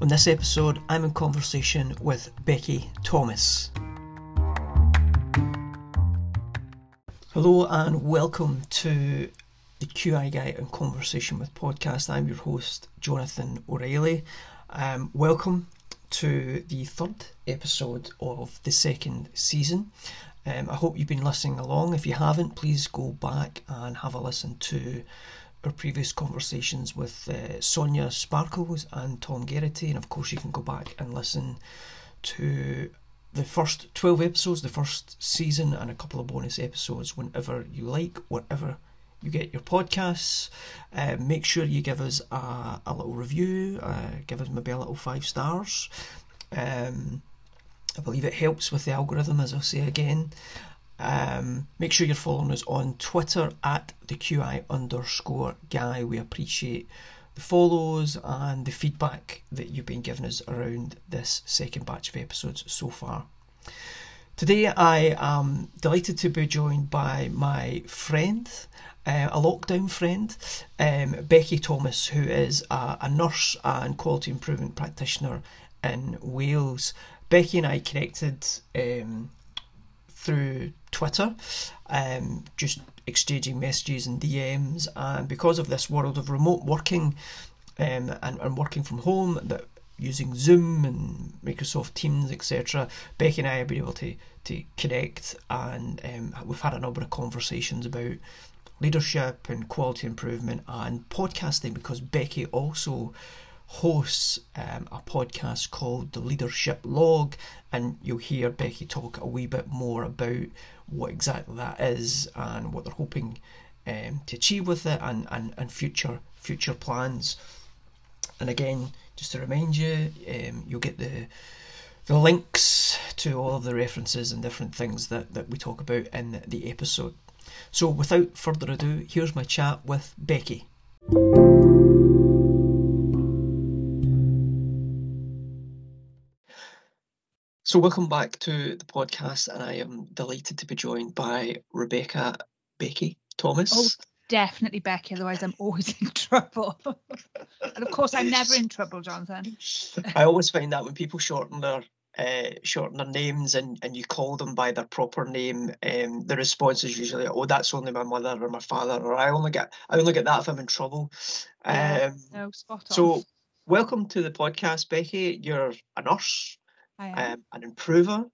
On this episode, I'm in conversation with Becky Thomas. Hello and welcome to the QI Guy in Conversation with podcast. I'm your host, Jonathan O'Reilly. Um, welcome to the third episode of the second season. Um, I hope you've been listening along. If you haven't, please go back and have a listen to our previous conversations with uh, Sonia Sparkles and Tom Geraghty. And of course, you can go back and listen to the first 12 episodes, the first season, and a couple of bonus episodes whenever you like, whatever you get your podcasts. Uh, make sure you give us a, a little review, uh, give us maybe a little five stars. Um, I believe it helps with the algorithm, as I'll say again. Um, make sure you're following us on Twitter at the QI underscore guy. We appreciate the follows and the feedback that you've been giving us around this second batch of episodes so far. Today, I am delighted to be joined by my friend, uh, a lockdown friend, um, Becky Thomas, who is a, a nurse and quality improvement practitioner in Wales. Becky and I connected um, through Twitter, um, just exchanging messages and DMs. And because of this world of remote working um, and, and working from home, that using Zoom and Microsoft Teams, etc., Becky and I have been able to to connect, and um, we've had a number of conversations about leadership and quality improvement and podcasting because Becky also hosts um, a podcast called The Leadership Log, and you'll hear Becky talk a wee bit more about what exactly that is and what they're hoping um, to achieve with it and, and, and future future plans. And again, just to remind you, um, you'll get the the links to all of the references and different things that, that we talk about in the episode. So without further ado, here's my chat with Becky. So, welcome back to the podcast, and I am delighted to be joined by Rebecca Becky Thomas. Oh, definitely Becky, otherwise, I'm always in trouble. and of course, I'm never in trouble, Jonathan. I always find that when people shorten their uh, shorten their names and, and you call them by their proper name, um, the response is usually, "Oh, that's only my mother or my father," or "I only get I only get that if I'm in trouble." Yeah, um, no, spot on. So, welcome to the podcast, Becky. You're a nurse um, an improver,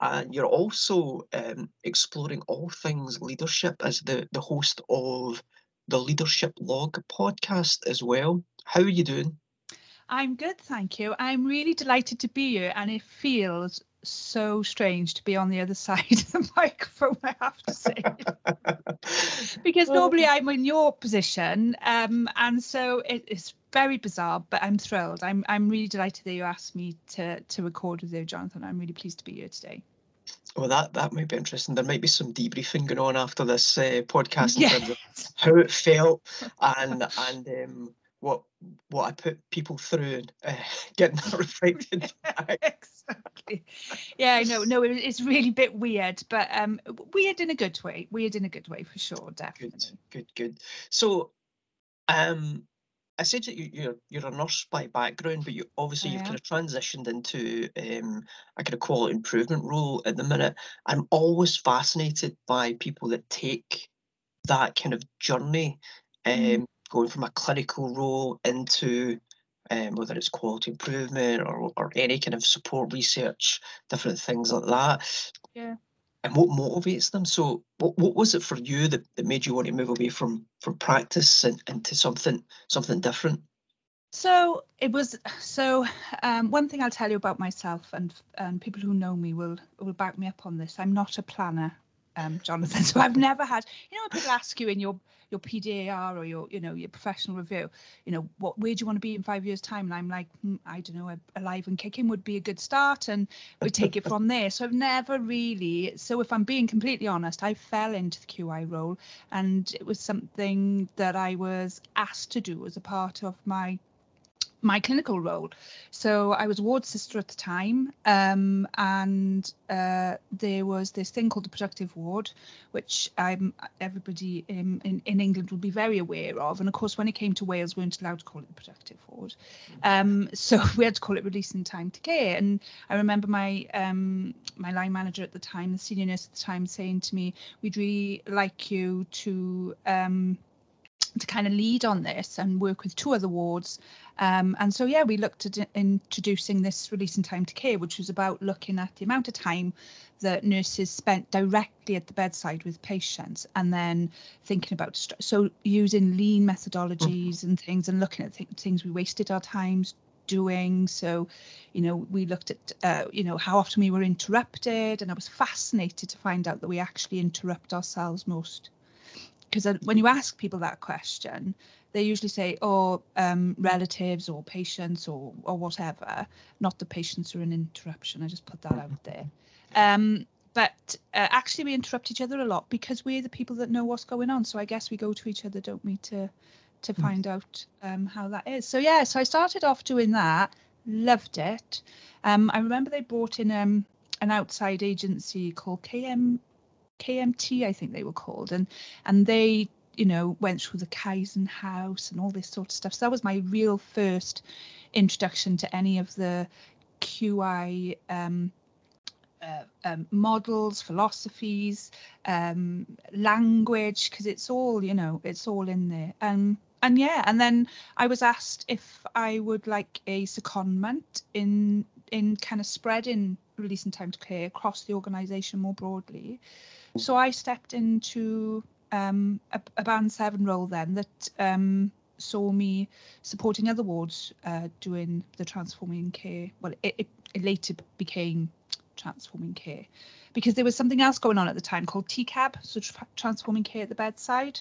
and you're also um, exploring all things leadership as the, the host of the Leadership Log podcast as well. How are you doing? I'm good, thank you. I'm really delighted to be here, and it feels so strange to be on the other side of the microphone, I have to say. because normally I'm in your position, um, and so it, it's very bizarre, but I'm thrilled. I'm I'm really delighted that you asked me to to record with you, Jonathan. I'm really pleased to be here today. Well, that that might be interesting. There might be some debriefing going on after this uh, podcast in yes. terms of how it felt and and um, what what I put people through and uh, getting that reflected exactly. Yeah, I know, no, no, it's really a bit weird, but um, weird in a good way. Weird in a good way for sure, definitely. Good, good, good. So, um, I said that you, you're you're a nurse by background, but you obviously you've kind of transitioned into um, a kind of quality improvement role at the minute. I'm always fascinated by people that take that kind of journey. Mm. Um, mm going from a clinical role into um, whether it's quality improvement or, or any kind of support research, different things like that. Yeah. And what motivates them? So, what, what was it for you that, that made you want to move away from from practice and into something something different? So it was so um, one thing I'll tell you about myself and and people who know me will will back me up on this. I'm not a planner um, Jonathan. So I've never had, you know, people ask you in your your PDAR or your, you know, your professional review, you know, what where do you want to be in five years' time? And I'm like, hmm, I don't know, alive and kicking would be a good start, and we take it from there. So I've never really. So if I'm being completely honest, I fell into the QI role, and it was something that I was asked to do as a part of my my clinical role. So I was ward sister at the time, um, and uh, there was this thing called the productive ward, which everybody in, in, in England will be very aware of. And of course, when it came to Wales, we weren't allowed to call it the productive ward, um, so we had to call it releasing time to care. And I remember my um, my line manager at the time, the senior nurse at the time, saying to me, "We'd really like you to." Um, to kind of lead on this and work with two other wards. Um, and so, yeah, we looked at introducing this release in time to care, which was about looking at the amount of time that nurses spent directly at the bedside with patients and then thinking about, so using lean methodologies and things and looking at th- things we wasted our times doing. So, you know, we looked at, uh, you know, how often we were interrupted. And I was fascinated to find out that we actually interrupt ourselves most because when you ask people that question, they usually say, "Oh, um, relatives or patients or or whatever." Not the patients are an interruption. I just put that out there. Um, but uh, actually, we interrupt each other a lot because we're the people that know what's going on. So I guess we go to each other, don't we, to to hmm. find out um, how that is. So yeah, so I started off doing that. Loved it. Um, I remember they brought in um, an outside agency called KM KMT, I think they were called, and and they you know went through the Kaizen House and all this sort of stuff. So that was my real first introduction to any of the QI um, uh, um, models, philosophies, um, language, because it's all you know, it's all in there. Um, and yeah, and then I was asked if I would like a secondment in in kind of spreading releasing time to care across the organisation more broadly. So I stepped into um, a, a, band seven role then that um, saw me supporting other wards uh, doing the transforming care. Well, it, it, it, later became transforming care because there was something else going on at the time called TCAB, so tra- transforming care at the bedside.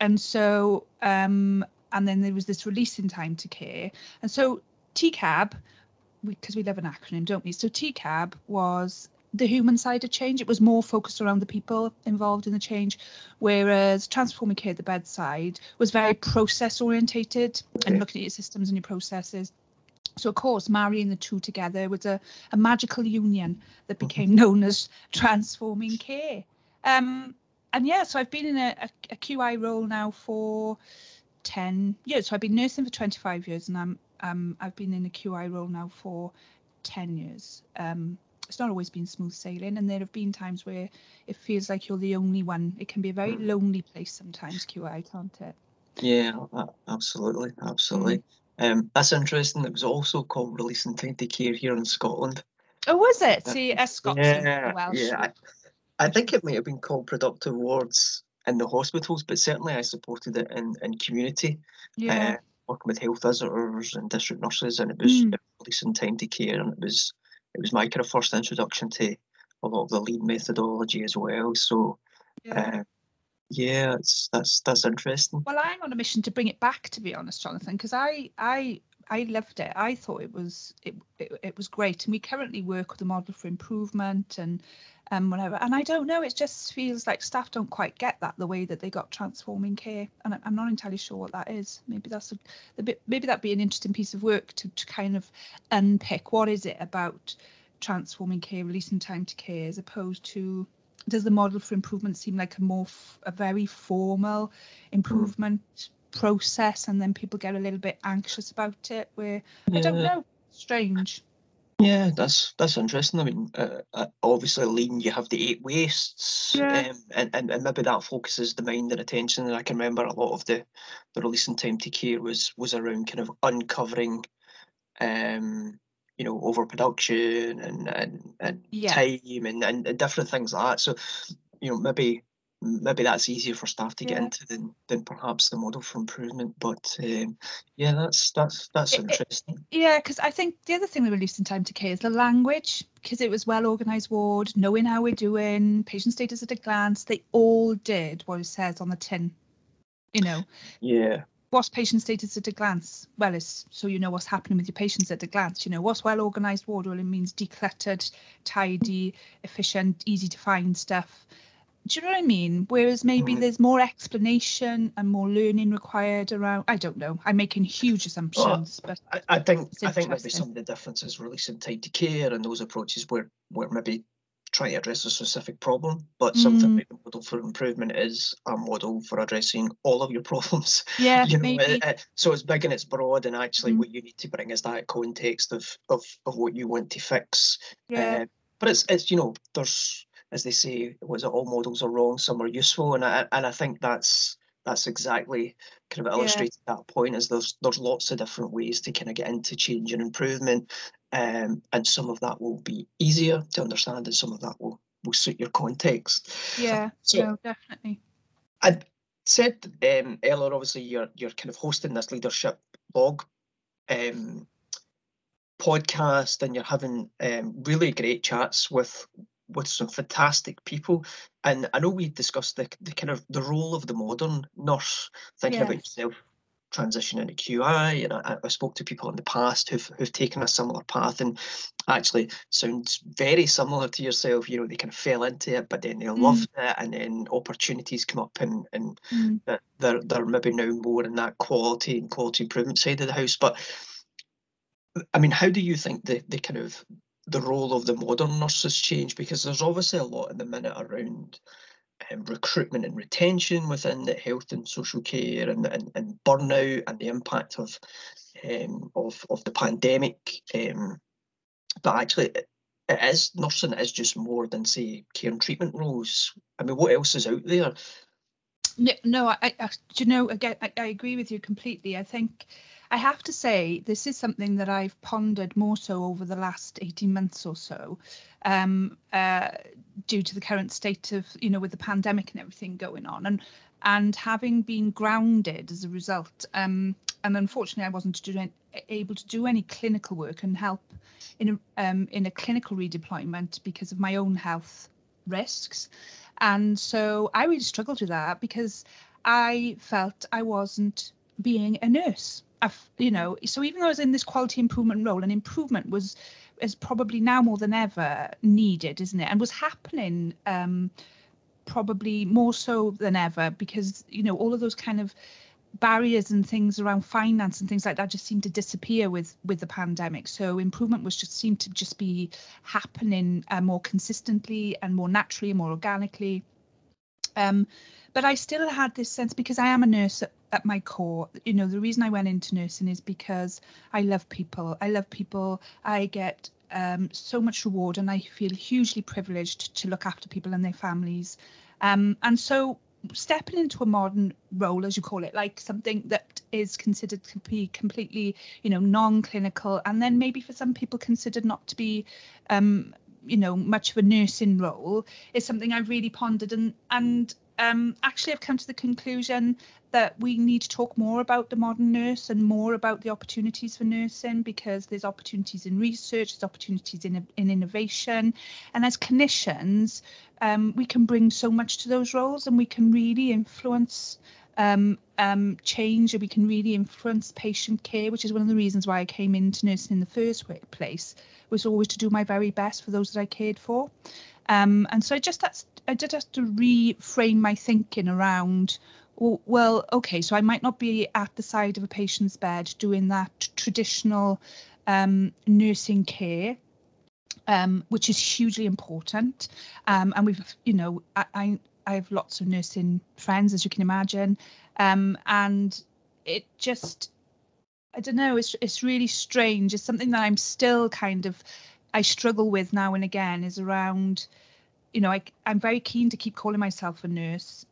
And so, um, and then there was this releasing time to care. And so TCAB, because we, we love an acronym, don't we? So TCAB was the human side of change. It was more focused around the people involved in the change, whereas transforming care at the bedside was very process orientated okay. and looking at your systems and your processes. So of course, marrying the two together was a, a magical union that mm-hmm. became known as transforming care. Um, and yeah, so I've been in a, a, a QI role now for 10 years. So I've been nursing for 25 years and I'm um, I've been in a QI role now for 10 years. Um, it's not always been smooth sailing and there have been times where it feels like you're the only one it can be a very mm. lonely place sometimes qi can't it yeah absolutely absolutely mm. um that's interesting it was also called releasing time to care here in scotland oh was it see uh, scotland yeah, welsh yeah I, I think it might have been called productive wards in the hospitals but certainly i supported it in in community yeah uh, working with health visitors and district nurses and it was mm. releasing time to care and it was it was my kind of first introduction to a lot of the lean methodology as well. So yeah. Uh, yeah, it's that's that's interesting. Well, I'm on a mission to bring it back, to be honest, Jonathan, because I I I loved it. I thought it was it, it, it was great, and we currently work with a model for improvement and um whatever. And I don't know, it just feels like staff don't quite get that the way that they got transforming care, and I'm not entirely sure what that is. Maybe that's a, a bit maybe that'd be an interesting piece of work to to kind of unpick what is it about transforming care, releasing time to care, as opposed to does the model for improvement seem like a more f- a very formal improvement mm. Process and then people get a little bit anxious about it where yeah. i don't know strange yeah that's that's interesting i mean uh, uh, obviously lean you have the eight wastes yeah. um, and, and and maybe that focuses the mind and attention and i can remember a lot of the the releasing time to care was was around kind of uncovering um you know overproduction and and, and yeah. time and, and different things like that so you know maybe maybe that's easier for staff to get yeah. into than than perhaps the model for improvement but um, yeah that's that's that's it, interesting it, yeah because i think the other thing we released in time to care is the language because it was well organized ward knowing how we're doing patient status at a glance they all did what it says on the tin you know yeah what's patient status at a glance? Well, it's so you know what's happening with your patients at a glance. You know, what's well organised ward? Well, it means decluttered, tidy, efficient, easy to find stuff. Do you know what I mean? Whereas maybe Mhm. there's more explanation and more learning required around. I don't know. I'm making huge assumptions, but I, I think I think maybe some of the differences releasing time to care and those approaches were were maybe trying to address a specific problem, but something Mm. like the model for improvement is a model for addressing all of your problems. yeah, you know, maybe. uh, uh, so it's big and it's broad, and actually, Mm. what you need to bring is that context of of of what you want to fix. yeah, Uh, but it's it's you know, there's as they say, was it all models are wrong, some are useful, and I and I think that's that's exactly kind of Yeah. illustrated that point. Is there's there's lots of different ways to kind of get into change and improvement, um, and some of that will be easier to understand, and some of that will will suit your context. yeah. So no, definitely. I said um, earlier, obviously, you're you're kind of hosting this leadership log um, podcast, and you're having um, really great chats with with some fantastic people. And I know we discussed the, the kind of the role of the modern nurse, thinking about Yes. yourself transitioning to QI, and I, I spoke to people in the past who've who've taken a similar path, and actually sounds very similar to yourself. You know, they kind of fell into it, but then they loved it, and then opportunities come up, and and Mm. that they're they're maybe now more in that quality and quality improvement side of the house. But I mean, how do you think the the kind of the role of the modern nurse has changed? Because there's obviously a lot in the minute around um, recruitment and retention within the health and social care and, and, and burnout and the impact of um, of of the pandemic. Um, but actually, it, is nursing is just more than say care and treatment roles. I mean, what else is out there? No, no I, I, do you know, again, I, I agree with you completely. I think I have to say this is something that I've pondered more so over the last 18 months or so, um, uh, due to the current state of, you know, with the pandemic and everything going on. And and having been grounded as a result, um, and unfortunately I wasn't able to do any clinical work and help in a, um, in a clinical redeployment because of my own health risks. And so I really struggled with that because I felt I wasn't being a nurse. You know, so even though I was in this quality improvement role, and improvement was is probably now more than ever needed, isn't it? And was happening um, probably more so than ever because you know all of those kind of barriers and things around finance and things like that just seemed to disappear with with the pandemic so improvement was just seemed to just be happening uh, more consistently and more naturally more organically um but i still had this sense because i am a nurse at my core. You know the reason i went into nursing is because i love people. I love people. I get um, so much reward and i feel hugely privileged to look after people and their families. Um, and so stepping into a modern role as you call it like something that is considered to be completely you know non-clinical and then maybe for some people considered not to be um you know much of a nursing role is something i've really pondered and and um actually i've come to the conclusion that we need to talk more about the modern nurse and more about the opportunities for nursing because there's opportunities in research there's opportunities in, in innovation and as clinicians um, we can bring so much to those roles and we can really influence um, um, change and we can really influence patient care, which is one of the reasons why I came into nursing in the first place, was always to do my very best for those that I cared for. Um, and so I just that's I did have to reframe my thinking around. Well, okay, so I might not be at the side of a patient's bed doing that traditional um, nursing care, um, which is hugely important. Um, and we've, you know, I, I, I have lots of nursing friends, as you can imagine, um, and it just, I don't know, it's it's really strange. It's something that I'm still kind of, I struggle with now and again. Is around, you know, I, I'm very keen to keep calling myself a nurse,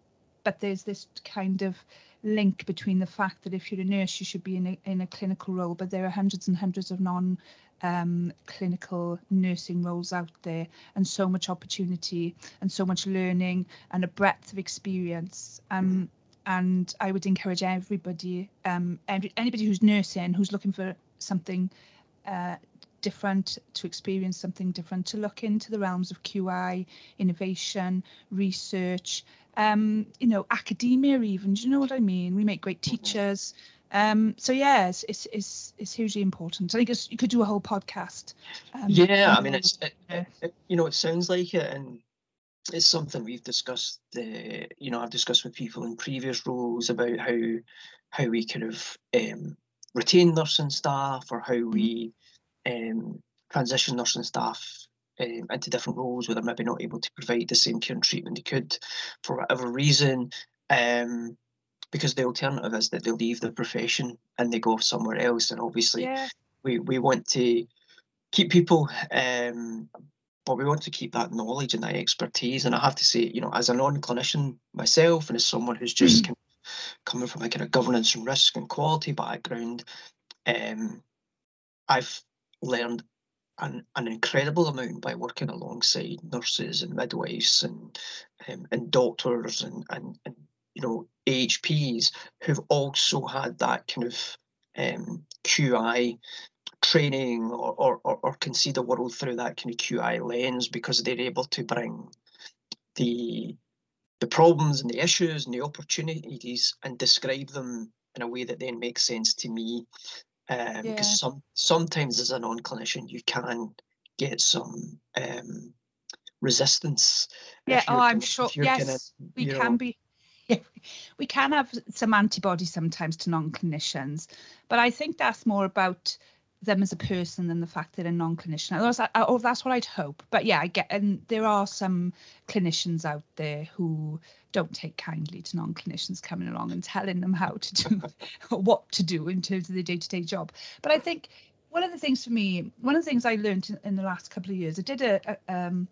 but there's this kind of link between the fact that if you're a nurse, you should be in a, in a clinical role, but there are hundreds and hundreds of non um, clinical nursing roles out there, and so much opportunity, and so much learning, and a breadth of experience. Um, and I would encourage everybody, um, every, anybody who's nursing, who's looking for something uh, different, to experience something different, to look into the realms of QI, innovation, research, um, you know, academia even. Do you know what I mean? We make great teachers. Um, so yeah, it's, it's it's it's hugely important. I think it's, you could do a whole podcast. Um, Yeah, I mean, it's it, it, it, you know, it sounds like it, and it's something we've discussed. Uh, you know, I've discussed with people in previous roles about how how we kind of um, retain nursing staff or how we um, transition nursing staff um, into different roles where they're maybe not able to provide the same care and treatment they could for whatever reason. Um, because the alternative is that they leave the profession and they go somewhere else. And obviously, Yeah. we, we want to keep people, um, but we want to keep that knowledge and that expertise. And I have to say, you know, as a non-clinician myself, and as someone who's just kind of coming from a kind of governance and risk and quality background, um, I've learned an, an incredible amount by working alongside nurses and midwives and um, and doctors and, and and you know AHPs who've also had that kind of um, QI training or, or, or, or can see the world through that kind of QI lens because they're able to bring the the problems and the issues and the opportunities and describe them in a way that then makes sense to me. Um, Yeah. because some sometimes as a non-clinician you can get some um, resistance. Yeah, oh, I'm sure. if you're kind of, Yes, we you can know- be. Yeah, we can have some antibodies sometimes to non-clinicians, but I think that's more about them as a person than the fact that they're non-clinician. Or that's, or that's what I'd hope. But yeah, I get, and there are some clinicians out there who don't take kindly to non-clinicians coming along and telling them how to do what to do in terms of their day-to-day job. But I think one of the things for me, one of the things I learned in, in the last couple of years, I did a, a um,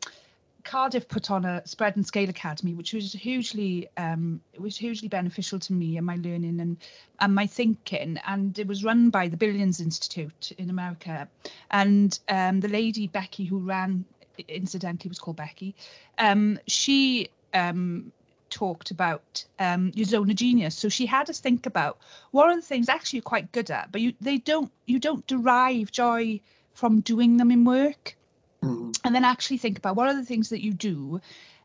Cardiff put on a spread and scale academy, which was hugely um, was hugely beneficial to me and my learning and and my thinking. And it was run by the Billions Institute in America, and um, the lady Becky who ran, incidentally, was called Becky. Um, she um, talked about um, your zone of genius. So she had us think about what are the things actually you're quite good at, but you they don't you don't derive joy from doing them in work Mhm. and then actually think about what are the things that you do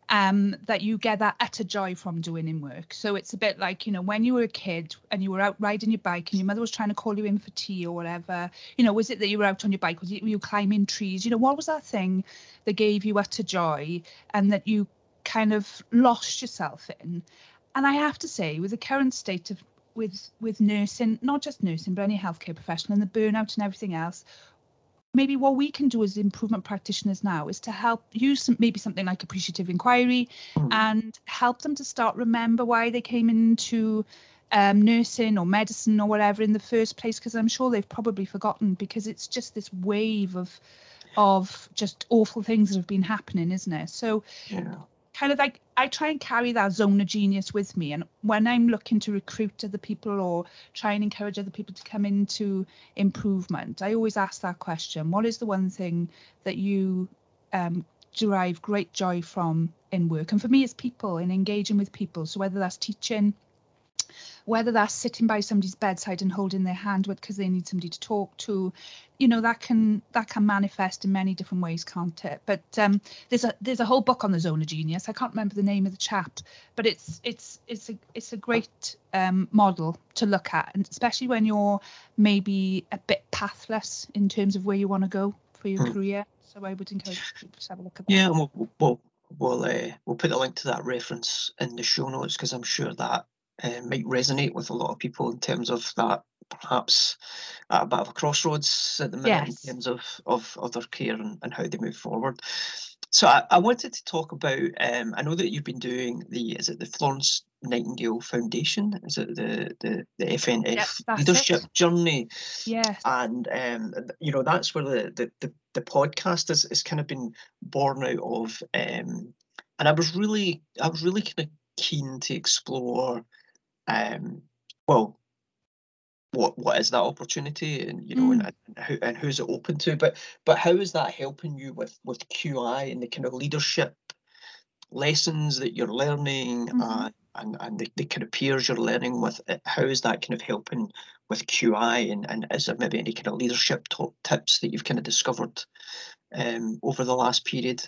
um, that you get that utter joy from doing in work. So it's a bit like, you know, when you were a kid and you were out riding your bike and your mother was trying to call you in for tea or whatever, you know, was it that you were out on your bike? Was it were you climbing trees? You know, what was that thing that gave you utter joy and that you kind of lost yourself in? And I have to say, with the current state of with with nursing, not just nursing, but any healthcare professional and the burnout and everything else, maybe what we can do as improvement practitioners now is to help use some, maybe something like appreciative inquiry Mhm. and help them to start remember why they came into um, nursing or medicine or whatever in the first place because i'm sure they've probably forgotten because it's just this wave of of just awful things that have been happening isn't it so yeah. Kind of like I try and carry that zone of genius with me. And when I'm looking to recruit other people or try and encourage other people to come into improvement, I always ask that question What is the one thing that you um, derive great joy from in work? And for me, it's people and engaging with people. So whether that's teaching, whether that's sitting by somebody's bedside and holding their hand with because they need somebody to talk to you know that can that can manifest in many different ways can't it? But um there's a there's a whole book on the zone of genius. I can't remember the name of the chap but it's it's it's a it's a great um model to look at and especially when you're maybe a bit pathless in terms of where you want to go for your Mm. career. So i would encourage people to have a look at that. Yeah, and we'll we'll we'll, uh, we'll put a link to that reference in the show notes because I'm sure that uh, might resonate with a lot of people in terms of that perhaps at a bit of a crossroads at the minute Yes. in terms of, of, of their care and, and how they move forward. So I, I wanted to talk about um, I know that you've been doing the is it the Florence Nightingale Foundation? Is it the the, the FNF Yep, leadership it. journey? yes and um, you know that's where the the, the, the podcast is, is kind of been born out of um, and i was really i was really kind of keen to explore um, well what what is that opportunity? And you know and, and, who, and who's it open to? But but how is that helping you with with qi and the kind of leadership lessons that you're learning Mhm. uh, and and the, the kind of peers you're learning with uh, how is that kind of helping with qi and, and is there maybe any kind of leadership tips that you've kind of discovered um, over the last period?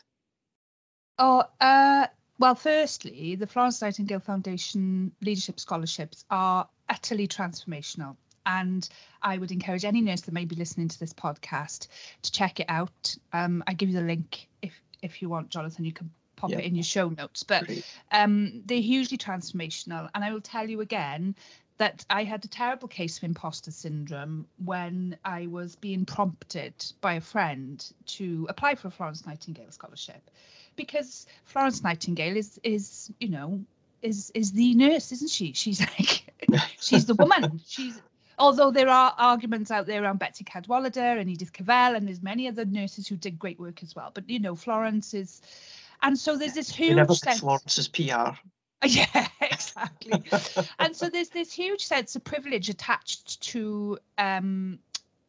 Oh, uh, well, firstly, the Florence Nightingale Foundation Leadership Scholarships are utterly transformational. And I would encourage any nurse that may be listening to this podcast to check it out. Um, I give you the link if if you want, Jonathan. You can pop Yeah. it in your show notes. But um, they're hugely transformational. And I will tell you again that I had a terrible case of imposter syndrome when I was being prompted by a friend to apply for a Florence Nightingale scholarship, because Florence Nightingale is is you know is is the nurse, isn't she? She's like she's the woman. She's although there are arguments out there around Betsi Cadwaladr and Edith Cavell, and there's many other nurses who did great work as well. But you know, Florence is, and so there's this We never huge sense. Florence's PR. Yeah, exactly. and so there's this huge sense of privilege attached to. Um,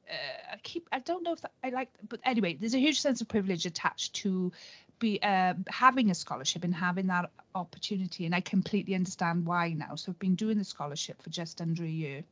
uh, I keep. I don't know if that, I like, but anyway, there's a huge sense of privilege attached to be uh, having a scholarship and having that opportunity, and I completely understand why now. So I've been doing the scholarship for just under a year.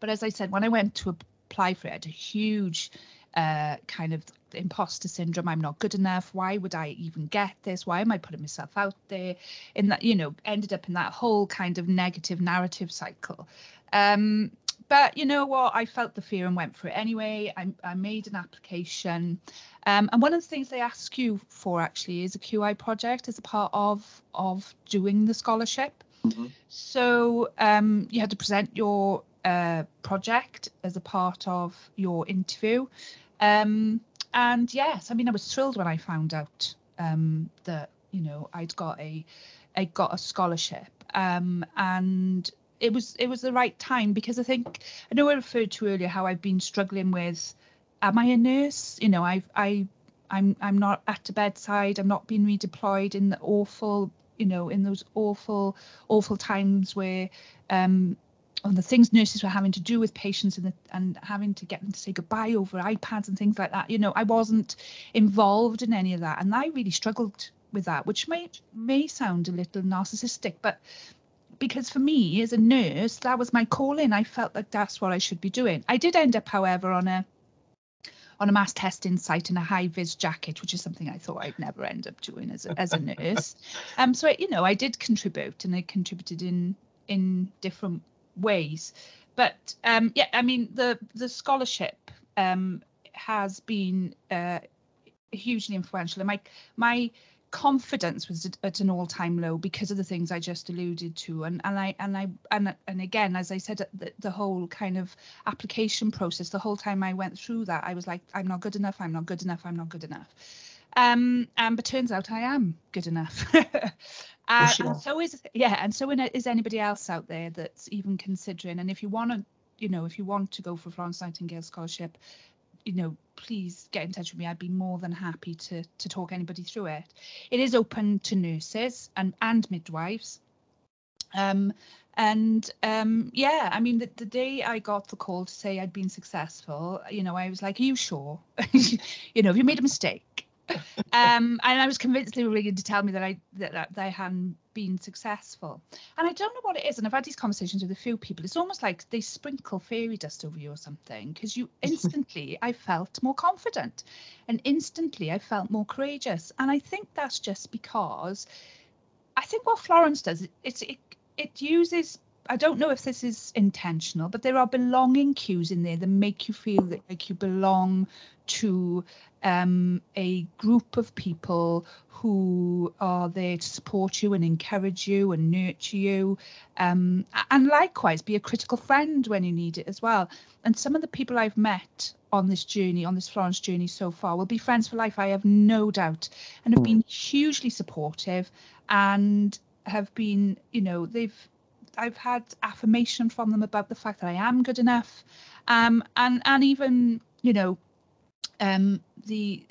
But as I said, when I went to apply for it, I had a huge uh, kind of imposter syndrome. I'm not good enough. Why would I even get this? Why am I putting myself out there? In that, you know, ended up in that whole kind of negative narrative cycle. Um, but you know what? I felt the fear and went for it anyway. I, I made an application. Um, and one of the things they ask you for actually is a QI project as a part of of doing the scholarship. Mhm. So um, you had to present your uh, project as a part of your interview. Um, and yes, I mean, I was thrilled when I found out um, that you know I'd got a I got a scholarship, um, and it was it was the right time because I think I know I referred to earlier how I've been struggling with, am I a nurse? You know, I've I I'm I'm not at the bedside. I'm not being redeployed in the awful you know in those awful awful times where um on the things nurses were having to do with patients and the, and having to get them to say goodbye over iPads and things like that. You know, I wasn't involved in any of that, and I really struggled with that, which may may sound a little narcissistic, but because for me as a nurse, that was my calling. I felt like that's what I should be doing. I did end up, however, on a on a mass testing site in a high vis jacket, which is something I thought I'd never end up doing as a, as a nurse. Um, so I, you know, I did contribute, and I contributed in in different ways. But um, yeah, I mean, the the scholarship um, has been uh, hugely influential, and my my confidence was at, an all-time low because of the things I just alluded to, and and I and I and and again, as I said, the, the whole kind of application process, the whole time I went through that, I was like, I'm not good enough, I'm not good enough, I'm not good enough. Um, um, but turns out I am good enough. Uh, you and so is yeah, and so is anybody else out there that's even considering. And if you want to, you know, if you want to go for Florence Nightingale scholarship, you know, please get in touch with me. I'd be more than happy to to talk anybody through it. It is open to nurses and and midwives. Um, and um, yeah, I mean, the, the day I got the call to say I'd been successful, you know, I was like, "Are you sure? you know, have you made a mistake?" Um, and I was convinced they were ringing to tell me that I that, that they hadn't been successful. And I don't know what it is. And I've had these conversations with a few people. It's almost like they sprinkle fairy dust over you or something, because you instantly I felt more confident, and instantly I felt more courageous. And I think that's just because I think what Florence does, it- it's it it uses. I don't know if this is intentional, but there are belonging cues in there that make you feel that like you belong to um, a group of people who are there to support you and encourage you and nurture you, um, and likewise be a critical friend when you need it as well. And some of the people I've met on this journey, on this Florence journey so far, will be friends for life. I have no doubt, and have been hugely supportive, and have been, you know, they've I've had affirmation from them about the fact that I am good enough, um, and and even you know, um, the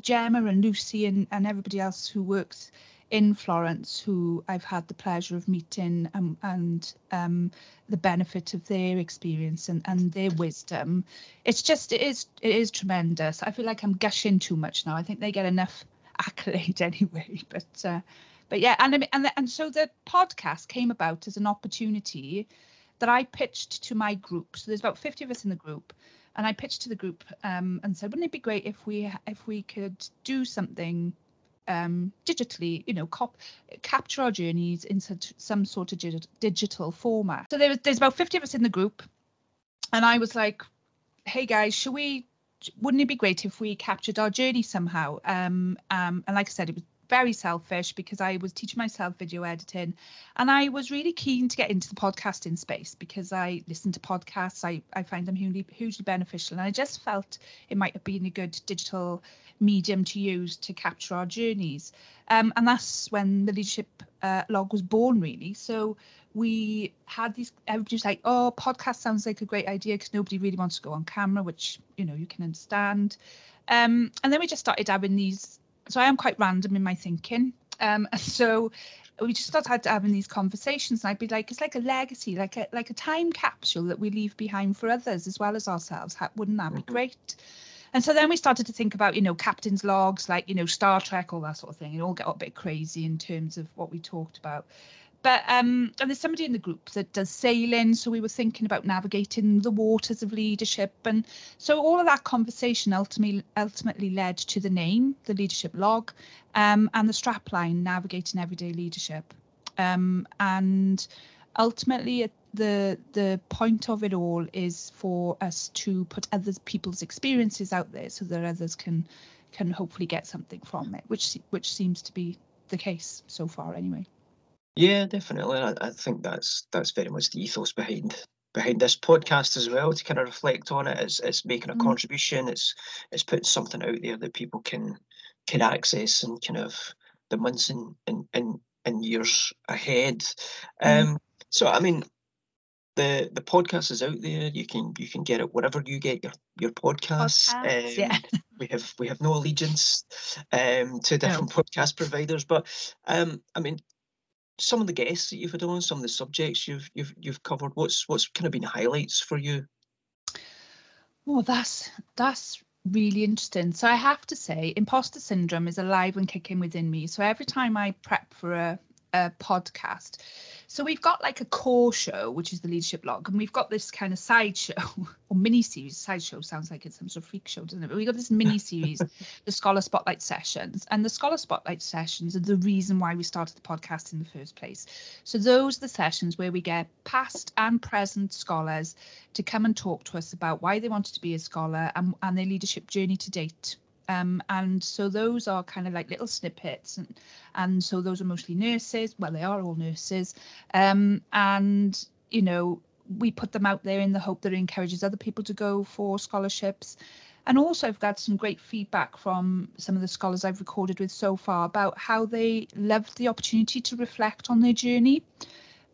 Gemma and Lucy and, and everybody else who works in Florence, who I've had the pleasure of meeting, um, and um, the benefit of their experience and, and their wisdom. It's just it is it is tremendous. I feel like I'm gushing too much now. I think they get enough accolade anyway, but. Uh, but yeah, and and and so the podcast came about as an opportunity that I pitched to my group. So there's about 50 of us in the group, and I pitched to the group um, and said, wouldn't it be great if we if we could do something um, digitally, you know, cop- capture our journeys in such, some sort of digi- digital format. So there was, there's about 50 of us in the group, and I was like, hey guys, should we? Wouldn't it be great if we captured our journey somehow? Um, um, and like I said, it was very selfish because I was teaching myself video editing and I was really keen to get into the podcasting space because I listen to podcasts. I, I find them hugely, hugely beneficial. And I just felt it might have been a good digital medium to use to capture our journeys. Um, and that's when the leadership uh, log was born, really. So we had these everybody's like oh podcast sounds like a great idea because nobody really wants to go on camera which you know you can understand um, and then we just started having these so i am quite random in my thinking. Um, so we just started having these conversations and i'd be like it's like a legacy like a like a time capsule that we leave behind for others as well as ourselves. Wouldn't that be mm-hmm. great? And so then we started to think about you know captain's logs like you know star trek all that sort of thing. It all got a bit crazy in terms of what we talked about but um, and there's somebody in the group that does sailing, so we were thinking about navigating the waters of leadership, and so all of that conversation ultimately ultimately led to the name, the leadership log, um, and the strapline, navigating everyday leadership, um, and ultimately the the point of it all is for us to put other people's experiences out there so that others can can hopefully get something from it, which which seems to be the case so far anyway. Yeah, definitely. I, I think that's that's very much the ethos behind behind this podcast as well to kind of reflect on it. It's it's making a mm. contribution. It's it's putting something out there that people can can access and kind of the months and and and, and years ahead. Mm. Um so I mean the the podcast is out there. You can you can get it wherever you get your your podcasts. podcasts um, yeah. we have we have no allegiance um, to different no. podcast providers, but um, I mean some of the guests that you've had on, some of the subjects you've you've you've covered. What's what's kind of been highlights for you? Oh, that's that's really interesting. So I have to say, imposter syndrome is alive and kicking within me. So every time I prep for a a podcast. So we've got like a core show, which is the leadership log, and we've got this kind of side show or mini series. Side show sounds like it's some sort of freak show, doesn't it? But we've got this mini series, the Scholar Spotlight sessions, and the Scholar Spotlight sessions are the reason why we started the podcast in the first place. So those are the sessions where we get past and present scholars to come and talk to us about why they wanted to be a scholar and, and their leadership journey to date. Um, and so those are kind of like little snippets and and so those are mostly nurses. Well they are all nurses. Um, and you know we put them out there in the hope that it encourages other people to go for scholarships. And also i've got some great feedback from some of the scholars i've recorded with so far about how they loved the opportunity to reflect on their journey.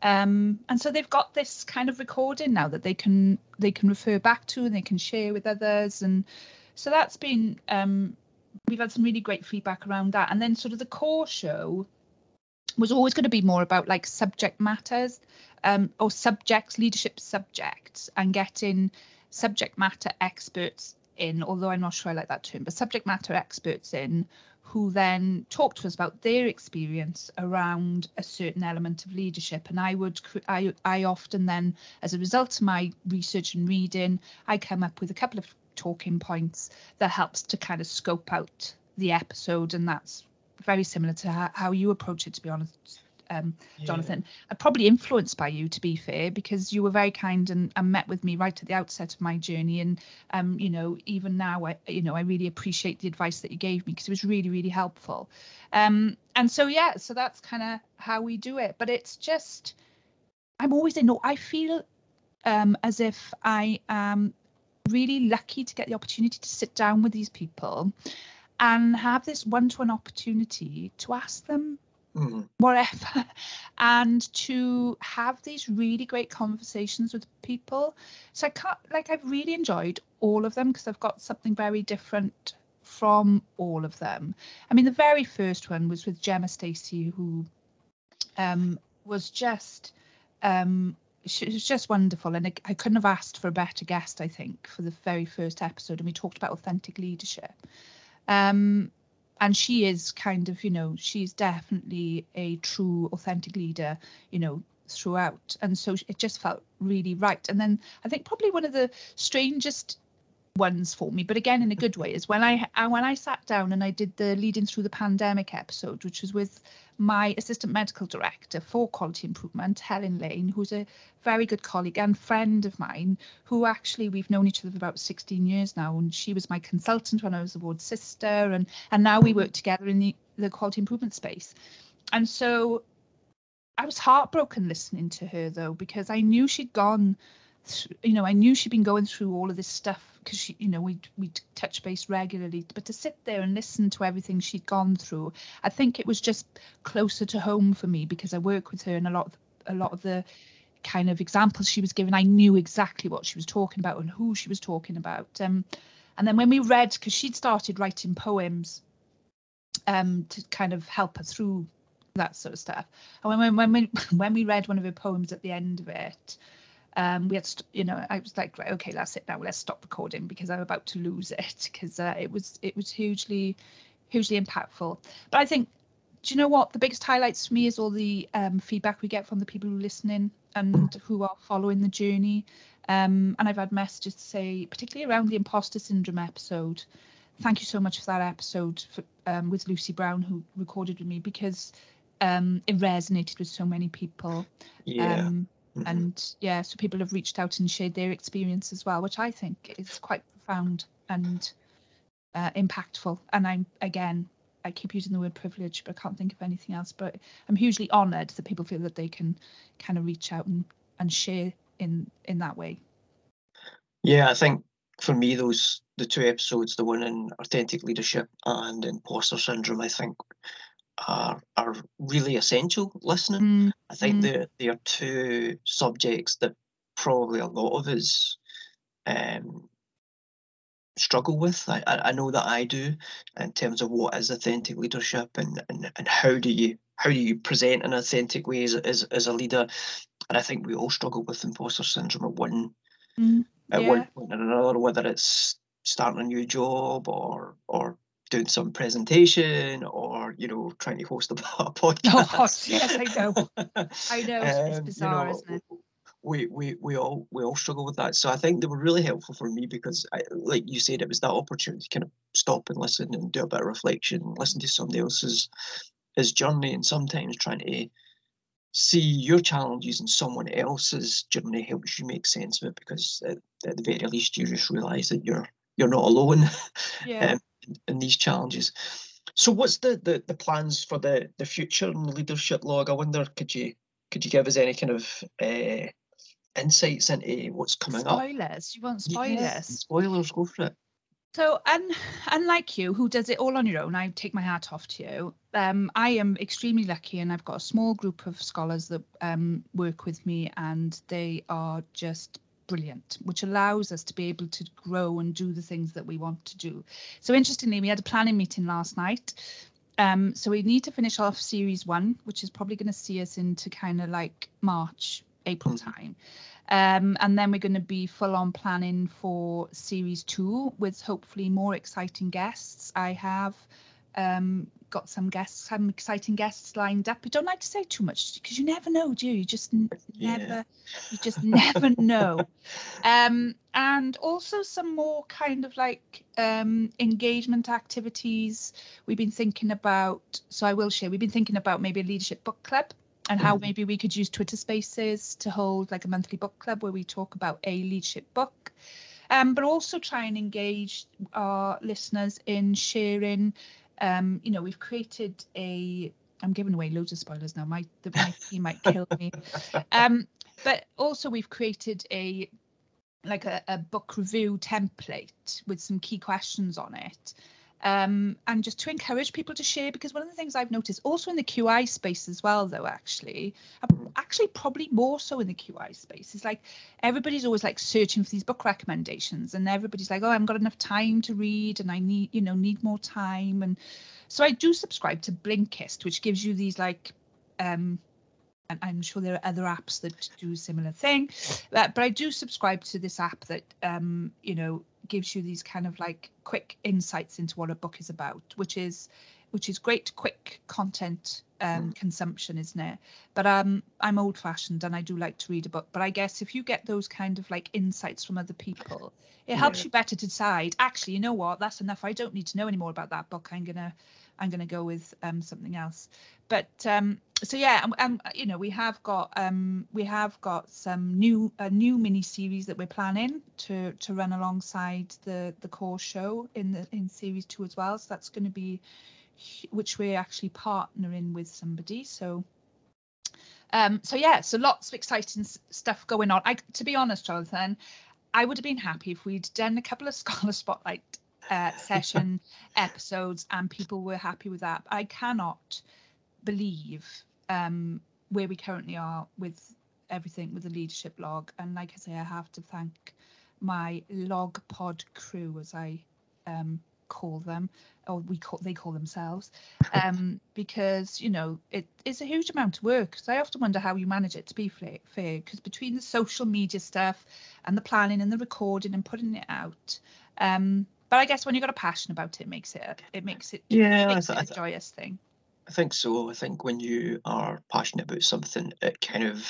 Um, and so they've got this kind of recording now that they can they can refer back to and they can share with others. And so that's been um, we've had some really great feedback around that. And then sort of the core show was always going to be more about like subject matters um, or subjects, leadership subjects, and getting subject matter experts in, although I'm not sure I like that term, but subject matter experts in who then talk to us about their experience around a certain element of leadership. And I would, I, I often then, as a result of my research and reading, I come up with a couple of talking points that helps to kind of scope out the episode and that's very similar to how, how you approach it to be honest um, yeah. Jonathan. Uh, probably influenced by you, to be fair, because you were very kind and, and met with me right at the outset of my journey. And um, you know, even now, I you know, I really appreciate the advice that you gave me because it was really, really helpful. Um, and so yeah, so that's kind of how we do it. But it's just, I'm always in. No i feel um, as if I am really lucky to get the opportunity to sit down with these people and have this one-to-one opportunity to ask them mm-hmm. whatever and to have these really great conversations with people so i can't like i've really enjoyed all of them because i've got something very different from all of them i mean the very first one was with gemma stacey who um, was just um, she was just wonderful and I, couldn't have asked for a better guest i think for the very first episode and we talked about authentic leadership. Um, and she is kind of you know she's definitely a true authentic leader you know throughout and so it just felt really right. And then i think probably one of the strangest ones for me but again in a good way is when i when i sat down and i did the leading through the pandemic episode which was with my assistant medical director for quality improvement, Helen Lane, who's a very good colleague and friend of mine, who actually we've known each other for about 16 years now. And she was my consultant when I was a ward sister, and and now we work together in the the quality improvement space. And so I was heartbroken listening to her though because I knew she'd gone you know, I knew she'd been going through all of this stuff because she, you know, we we touch base regularly. But to sit there and listen to everything she'd gone through, I think it was just closer to home for me because I work with her and a lot of a lot of the kind of examples she was given, I knew exactly what she was talking about and who she was talking about. Um, and then when we read, because she'd started writing poems um, to kind of help her through that sort of stuff. And when, when, we when we read one of her poems at the end of it, um, we had, you know, I was like, right, okay, that's it now. Let's stop recording because I'm about to lose it because uh, it was it was hugely, hugely impactful. But I think, do you know what? The biggest highlights for me is all the um, feedback we get from the people who are listening and who are following the journey. Um, and I've had messages to say, particularly around the imposter syndrome episode. Thank you so much for that episode for, um, with Lucy Brown, who recorded with me, because um, it resonated with so many people. Yeah. Um, Mm-hmm. And yeah, so people have reached out and shared their experience as well, which I think is quite profound and uh, impactful. And I'm again, I keep using the word privilege, but I can't think of anything else. But I'm hugely honoured that people feel that they can kind of reach out and, and share in in that way. Yeah, I think for me, those the two episodes, the one in authentic leadership and imposter syndrome, I think are are really essential listening. Mm, I think mm. they they are two subjects that probably a lot of us um, struggle with. I, I know that I do in terms of what is authentic leadership and, and, and how do you how do you present in an authentic way as, as, as a leader. And I think we all struggle with imposter syndrome at one mm, at yeah. one point or another, whether it's starting a new job or or doing some presentation or you know trying to host a, a podcast. Oh, yes, I know. I know. It's Um, bizarre, you know, isn't it? We, we we all we all struggle with that. So I think they were really helpful for me because, I, like you said, it was that opportunity to kind of stop and listen and do a bit of reflection, and listen to somebody else's his journey, and sometimes trying to see your challenges in someone else's journey helps you make sense of it because at, at the very least you just realise that you're you're not alone. Yeah. um, in these challenges. So what's the, the, the plans for the, the future in the leadership log? I wonder could you could you give us any kind of uh, insights into what's coming up? spoilers. You want spoilers? Yeah, spoilers, go for it. So, and unlike you, who does it all on your own, I take my hat off to you. Um, I am extremely lucky, and I've got a small group of scholars that um, work with me, and they are just brilliant, which allows us to be able to grow and do the things that we want to do. So, interestingly, we had a planning meeting last night. Um, so we need to finish off series one, which is probably going to see us into kind of like March, April Mhm. time. Um, and then we're going to be full on planning for series two with hopefully more exciting guests. I have um, got some guests, some exciting guests lined up. I don't like to say too much because you never know, do you? You just n- Yeah. never, you just never know. Um, and also some more kind of like um, engagement activities. We've been thinking about, so I will share, we've been thinking about maybe a leadership book club and how Mhm. maybe we could use Twitter spaces to hold like a monthly book club where we talk about a leadership book. Um, but also try and engage our listeners in sharing. Um, you know, we've created a. I'm giving away loads of spoilers now. My the, my team might kill me. Um, but also we've created a like a, a book review template with some key questions on it um, and just to encourage people to share because one of the things i've noticed also in the qi space as well though actually um, actually probably more so in the qi space is like everybody's always like searching for these book recommendations and everybody's like oh i haven't got enough time to read and i need you know need more time and so i do subscribe to blinkist which gives you these like um and I'm sure there are other apps that do a similar thing, but, but I do subscribe to this app that um, you know gives you these kind of like quick insights into what a book is about, which is which is great quick content um, consumption, isn't it? But um, I'm old fashioned and I do like to read a book. But I guess if you get those kind of like insights from other people, it helps Yeah. you better decide. Actually, you know what? That's enough. I don't need to know any more about that book. I'm gonna I'm gonna go with um, something else. But um, so yeah, um, um, you know, we have got um, we have got some new a new mini series that we're planning to to run alongside the the core show in the in series two as well. So that's going to be which we're actually partnering with somebody. So um, so yeah, so lots of exciting stuff going on. I, to be honest, Jonathan, I would have been happy if we'd done a couple of scholar spotlight uh, session episodes and people were happy with that. I cannot believe um, where we currently are with everything with the leadership log. And like I say, I have to thank my log pod crew, as I um, call them, or we call they call themselves, um, because you know it is a huge amount of work. So I often wonder how you manage it. To be fair, because between the social media stuff and the planning and the recording and putting it out. Um, but I guess when you've got a passion about it, it makes it it makes it Yeah, makes it a joyous thing. I think so. I think when you are passionate about something, it kind of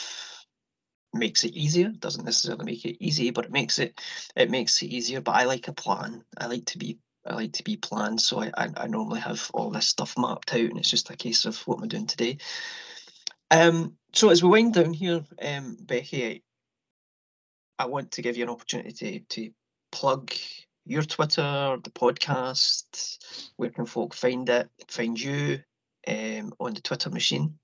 makes it easier. Doesn't necessarily make it easy, but it makes it it makes it easier. But I like a plan. I like to be I like to be planned. So I, I, I normally have all this stuff mapped out, and it's just a case of what am I doing today. Um. So as we wind down here, um, Becky, I, I want to give you an opportunity to, to plug your Twitter, the podcast. Where can folk find it? Find you um, on the Twitter machine.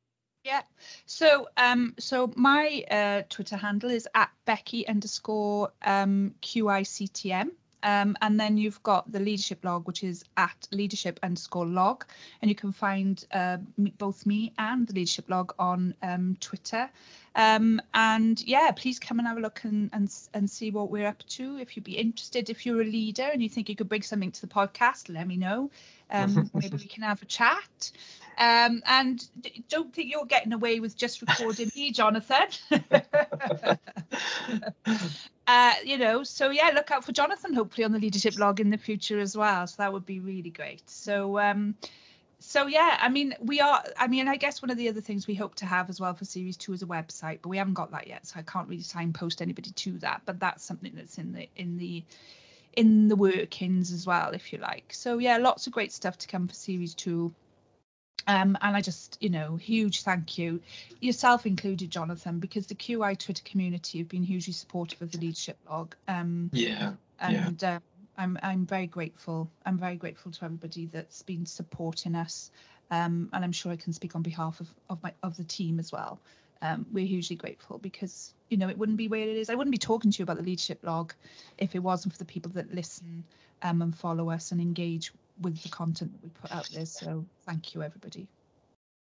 Yeah. So um so my uh Twitter handle is at Becky underscore um QICTM. Um, and then you've got the leadership log, which is at leadership underscore log. And you can find uh, both me and the leadership log on um, Twitter. Um, and yeah, please come and have a look and, and and see what we're up to. If you'd be interested, if you're a leader and you think you could bring something to the podcast, let me know. Um, maybe we can have a chat. Um, and don't think you're getting away with just recording me, Jonathan. uh, you know, so yeah, look out for Jonathan hopefully on the leadership log in the future as well. So that would be really great. So um, so yeah, I mean, we are. I mean, I guess one of the other things we hope to have as well for series two is a website, but we haven't got that yet, so I can't really signpost anybody to that. But that's something that's in the in the in the workings as well, if you like. So yeah, lots of great stuff to come for series two. Um, and I just, you know, huge thank you, yourself included, Jonathan, because the QI Twitter community have been hugely supportive of the leadership log. Um, Yeah. and uh, I'm I'm very grateful. I'm very grateful to everybody that's been supporting us, um, and I'm sure I can speak on behalf of of my of the team as well. Um, we're hugely grateful because you know it wouldn't be where it is. I wouldn't be talking to you about the leadership log if it wasn't for the people that listen um, and follow us and engage with the content that we put out there. So thank you, everybody.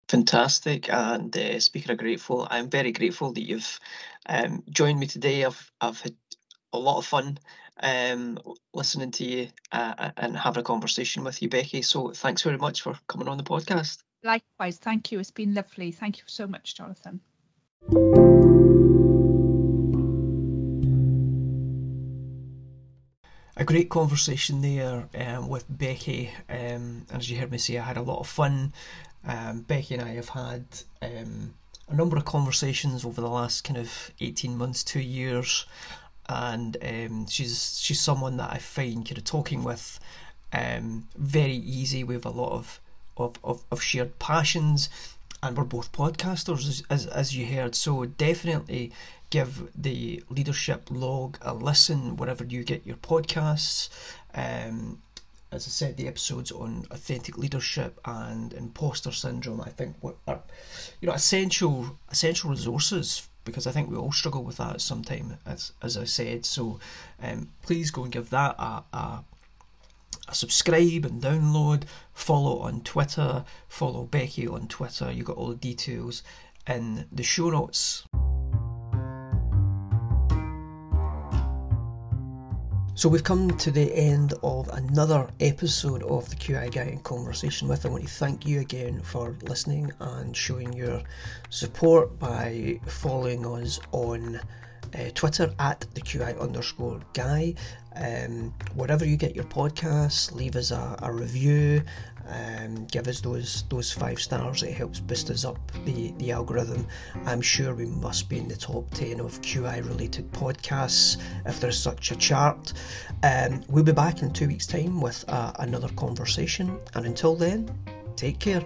Fantastic. And uh, speaking of grateful, I'm very grateful that you've um, joined me today. I've I've had a lot of fun um, listening to you uh, and having a conversation with you, Becky. So thanks very much for coming on the podcast. Likewise, thank you. It's been lovely. Thank you so much, Jonathan. A great conversation there um, with Becky. Um, as you heard me say, I had a lot of fun. Um, Becky and I have had um, a number of conversations over the last kind of eighteen months, two years, and um, she's she's someone that I find kind of talking with um, very easy. We have a lot of of, of, of shared passions, and we're both podcasters, as, as as you heard. So definitely give the leadership log a listen wherever you get your podcasts. Um, as I said, the episodes on authentic leadership and imposter syndrome, I think, are you know essential essential resources because I think we all struggle with that at some time, as as I said. So, um, please go and give that a, a a subscribe and download. Follow on Twitter. Follow Becky on Twitter. You got all the details in the show notes. So we've come to the end of another episode of the QI Guy in Conversation with. I want to thank you again for listening and showing your support by following us on uh, Twitter at the QI underscore guy. Um, wherever you get your podcasts, leave us a, a review. Um, give us those those five stars. It helps boost us up the, the algorithm. I'm sure we must be in the top ten of QI related podcasts if there's such a chart. Um, we'll be back in two weeks' time with uh, another conversation. And until then, take care.